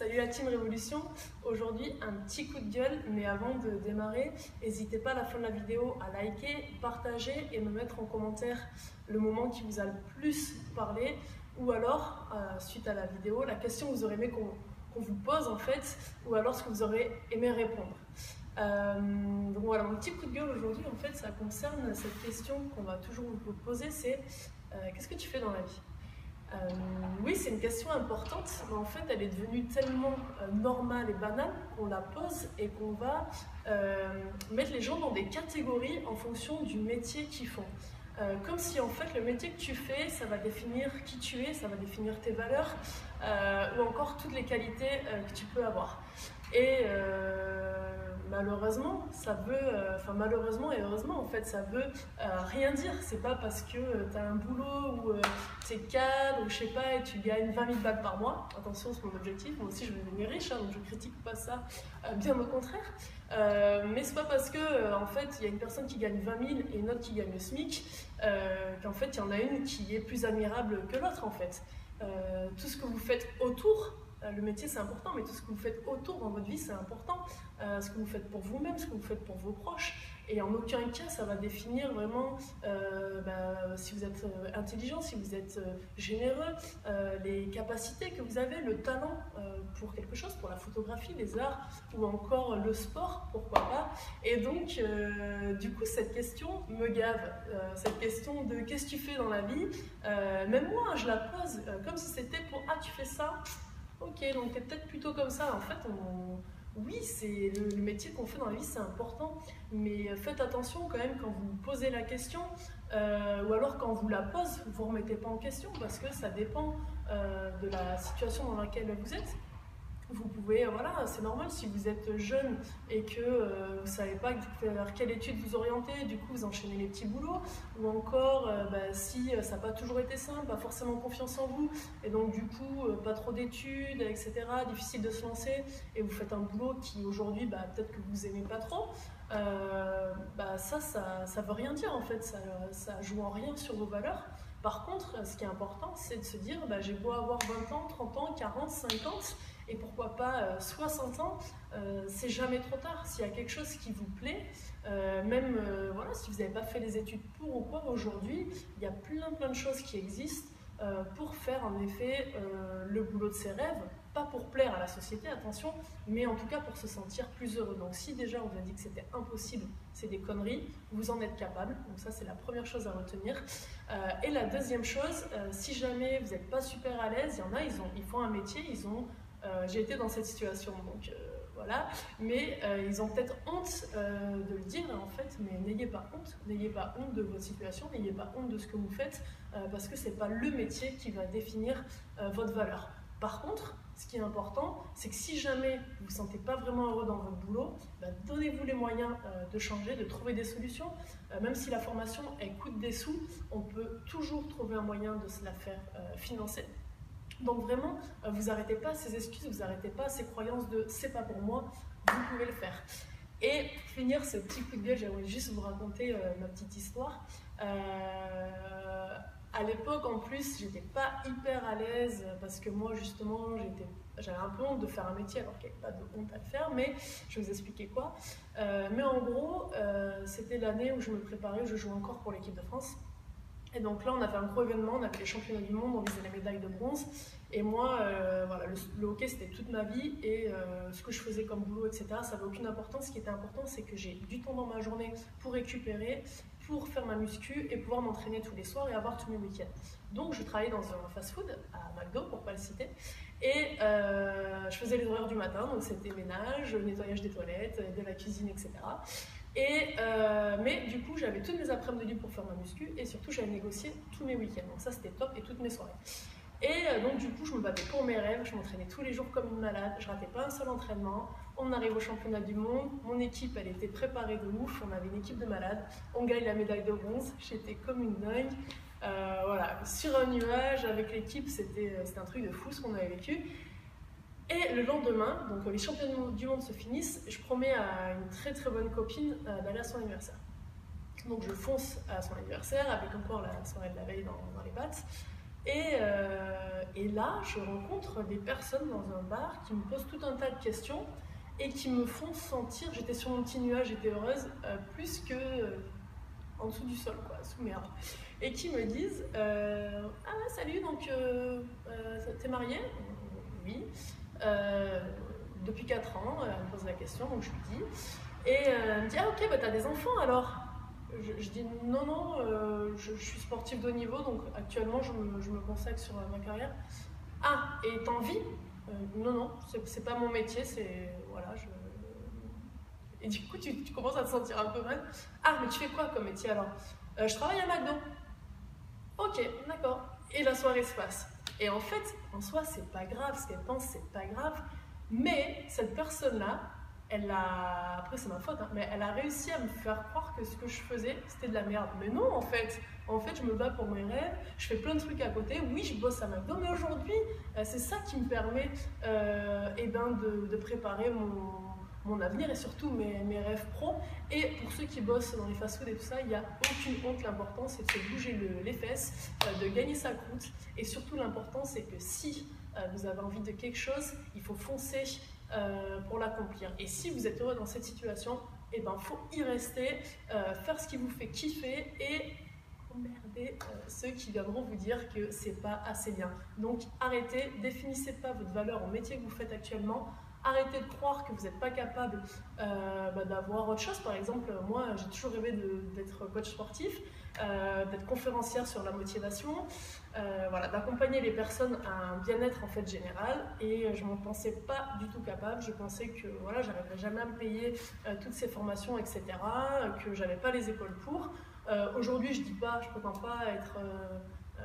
Salut la team Révolution. Aujourd'hui, un petit coup de gueule, mais avant de démarrer, n'hésitez pas à la fin de la vidéo à liker, partager et me mettre en commentaire le moment qui vous a le plus parlé ou alors, euh, suite à la vidéo, la question que vous aurez aimé qu'on vous pose en fait, ou alors ce que vous aurez aimé répondre. Euh, donc voilà, mon petit coup de gueule aujourd'hui, en fait, ça concerne cette question qu'on va toujours vous poser, c'est euh, qu'est-ce que tu fais dans la vie? Euh, oui, c'est une question importante, mais en fait, elle est devenue tellement euh, normale et banale qu'on la pose et qu'on va euh, mettre les gens dans des catégories en fonction du métier qu'ils font. comme si en fait le métier que tu fais, ça va définir qui tu es, ça va définir tes valeurs ou encore toutes les qualités que tu peux avoir. Et malheureusement, ça veut, euh, enfin malheureusement et heureusement en fait, ça veut euh, rien dire. C'est pas parce que euh, tu as un boulot où tu es cadre ou je sais pas et tu gagnes 20 000 balles par mois. Attention, c'est mon objectif. Moi aussi, je veux devenir riche, hein, donc je critique pas ça, bien au contraire. mais c'est pas parce que en fait il y a une personne qui gagne 20 000 et une autre qui gagne le SMIC qu'en fait il y en a une qui est plus admirable que l'autre en fait. tout ce que vous faites autour euh, le métier c'est important, mais tout ce que vous faites autour dans votre vie c'est important. Euh, ce que vous faites pour vous-même, ce que vous faites pour vos proches. Et en aucun cas ça va définir vraiment euh, bah, si vous êtes intelligent, si vous êtes généreux, les capacités que vous avez, le talent pour quelque chose, pour la photographie, les arts ou encore le sport, pourquoi pas. Et donc du coup cette question me gave. cette question de qu'est-ce que tu fais dans la vie, même moi je la pose comme si c'était pour ah tu fais ça? Ok, donc t'es peut-être plutôt comme ça. En fait, oui, c'est le, métier qu'on fait dans la vie, c'est important, mais faites attention quand même quand vous posez la question, euh, ou alors quand vous la pose, vous ne remettez pas en question parce que ça dépend euh, de la situation dans laquelle vous êtes vous pouvez, euh, voilà, c'est normal si vous êtes jeune et que euh, vous ne savez pas vers quelle étude vous orienter, du coup vous enchaînez les petits boulots, ou encore euh, bah, si ça n'a pas toujours été simple, pas forcément confiance en vous, et donc du coup pas trop d'études, etc., difficile de se lancer, et vous faites un boulot qui aujourd'hui bah, peut-être que vous aimez pas trop, bah, ça, ça, ça veut rien dire en fait, ça, ça joue en rien sur vos valeurs. Par contre, ce qui est important, c'est de se dire, bah, j'ai beau avoir 20 ans, 30 ans, 40, 50, et pourquoi pas 60 euh, ans, euh, c'est jamais trop tard. S'il y a quelque chose qui vous plaît, euh, même voilà, si vous n'avez pas fait les études pour ou quoi, aujourd'hui, il y a plein plein de choses qui existent pour faire en effet le boulot de ses rêves, pas pour plaire à la société, attention, mais en tout cas pour se sentir plus heureux. Donc si déjà on vous a dit que c'était impossible, c'est des conneries, vous en êtes capable. Donc ça c'est la première chose à retenir. et la deuxième chose, si jamais vous n'êtes pas super à l'aise, il y en a, ils, ont, ils font un métier, ils ont euh, j'ai été dans cette situation, donc euh, voilà. Mais euh, ils ont peut-être honte de le dire, en fait, mais n'ayez pas honte. N'ayez pas honte de votre situation, n'ayez pas honte de ce que vous faites, parce que c'est pas le métier qui va définir votre valeur. Par contre, ce qui est important, c'est que si jamais vous ne vous sentez pas vraiment heureux dans votre boulot, bah, donnez-vous les moyens de changer, de trouver des solutions. même si la formation elle coûte des sous, on peut toujours trouver un moyen de se la faire financer. Donc vraiment, euh, vous n'arrêtez pas ces excuses, vous n'arrêtez pas ces croyances de c'est pas pour moi, vous pouvez le faire. Et pour finir ce petit coup de gueule, j'aimerais juste vous raconter euh, ma petite histoire. Euh, à l'époque, en plus, j'étais pas hyper à l'aise parce que moi, justement, j'avais un peu honte de faire un métier alors qu'il n'y avait pas de honte à le faire, mais je vais vous expliquer quoi. mais en gros, c'était l'année où je me préparais, je jouais encore pour l'équipe de France. Et donc là, on avait un gros événement, on avait les championnats du monde, on visait les médailles de bronze. Et moi, euh, voilà, le, hockey, c'était toute ma vie. Et euh, ce que je faisais comme boulot, etc., ça n'avait aucune importance. Ce qui était important, c'est que j'ai du temps dans ma journée pour récupérer, pour faire ma muscu et pouvoir m'entraîner tous les soirs et avoir tous mes week-ends. Donc, je travaillais dans un fast-food à McDo, pour pas le citer. Et euh, je faisais les horaires du matin, donc c'était ménage, nettoyage des toilettes, de la cuisine, etc. Et, euh, mais du coup, j'avais toutes mes après-midi pour faire ma muscu et surtout, j'avais négocié tous mes week-ends. Donc ça, c'était top et toutes mes soirées. Et euh, donc, du coup, je me battais pour mes rêves. Je m'entraînais tous les jours comme une malade. Je ratais pas un seul entraînement. On arrive au championnat du monde. Mon équipe, elle était préparée de ouf. On avait une équipe de malades. On gagne la médaille de bronze. J'étais comme une dingue. Euh, voilà, sur un nuage avec l'équipe, c'était un truc de fou ce qu'on avait vécu. Et le lendemain, donc les championnats du monde se finissent, je promets à une très très bonne copine euh, d'aller à son anniversaire. Donc je fonce à son anniversaire avec encore la soirée de la veille dans, les pattes. Et, euh, et là, je rencontre des personnes dans un bar qui me posent tout un tas de questions et qui me font sentir, j'étais sur mon petit nuage, j'étais heureuse, euh, plus que en dessous du sol, quoi, sous mes bras. Et qui me disent Ah, salut, donc t'es mariée? Oui. Depuis 4 ans, elle me pose la question, donc je lui dis. Et elle me dit Ah, ok, bah t'as des enfants alors je, dis non, non, je, suis sportive de haut niveau, donc actuellement je me, je me consacre sur ma carrière. Ah, et t'en vis Non, non, c'est pas mon métier, c'est et du coup, tu, commences à te sentir un peu mal. Ah, mais tu fais quoi comme métier alors? Euh, Je travaille à McDo. Ok, d'accord. Et la soirée se passe. Et en fait, en soi, c'est pas grave. Ce qu'elle pense, c'est pas grave. Mais cette personne-là, elle a. Après, c'est ma faute, hein, mais elle a réussi à me faire croire que ce que je faisais, c'était de la merde. Mais non, en fait. En fait, je me bats pour mes rêves, je fais plein de trucs à côté. Oui, je bosse à McDo, mais aujourd'hui, euh, c'est ça qui me permet euh, eh ben, de, de préparer mon, mon avenir et surtout mes, mes, rêves pro. Et pour ceux qui bossent dans les fast-food et tout ça, il n'y a aucune honte. L'important, c'est de se bouger les fesses, euh, de gagner sa croûte. Et surtout, l'important, c'est que si euh, vous avez envie de quelque chose, il faut foncer euh, pour l'accomplir. Et si vous êtes heureux dans cette situation, il eh ben, faut y rester, faire ce qui vous fait kiffer et emmerder ceux qui viendront vous dire que c'est pas assez bien. Donc arrêtez, définissez pas votre valeur au métier que vous faites actuellement. Arrêtez de croire que vous n'êtes pas capable euh, bah, d'avoir autre chose. Par exemple, moi, j'ai toujours rêvé d'être coach sportif, euh, d'être conférencière sur la motivation, euh, voilà, d'accompagner les personnes à un bien-être en fait général. Et je ne m'en pensais pas du tout capable. Je pensais que voilà, j'arriverais jamais à me payer toutes ces formations, etc. Que j'avais pas les épaules pour. Aujourd'hui, je dis pas, je prétends pas être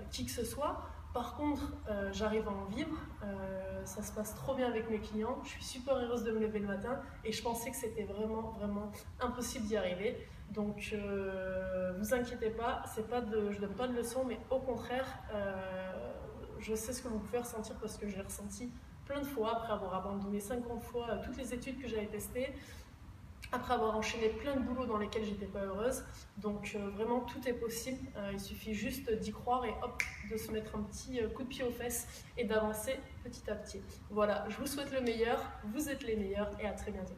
qui que ce soit. Par contre, euh, j'arrive à en vivre, euh, ça se passe trop bien avec mes clients, je suis super heureuse de me lever le matin et je pensais que c'était vraiment, vraiment impossible d'y arriver. Donc, euh, vous inquiétez pas, pas de, je ne donne pas de leçons, mais au contraire, je sais ce que vous pouvez ressentir parce que j'ai ressenti plein de fois après avoir abandonné 50 fois toutes les études que j'avais testées après avoir enchaîné plein de boulots dans lesquels j'étais pas heureuse. Donc euh, vraiment tout est possible, euh, il suffit juste d'y croire et hop, de se mettre un petit euh, coup de pied aux fesses et d'avancer petit à petit. Voilà, je vous souhaite le meilleur, vous êtes les meilleurs et à très bientôt.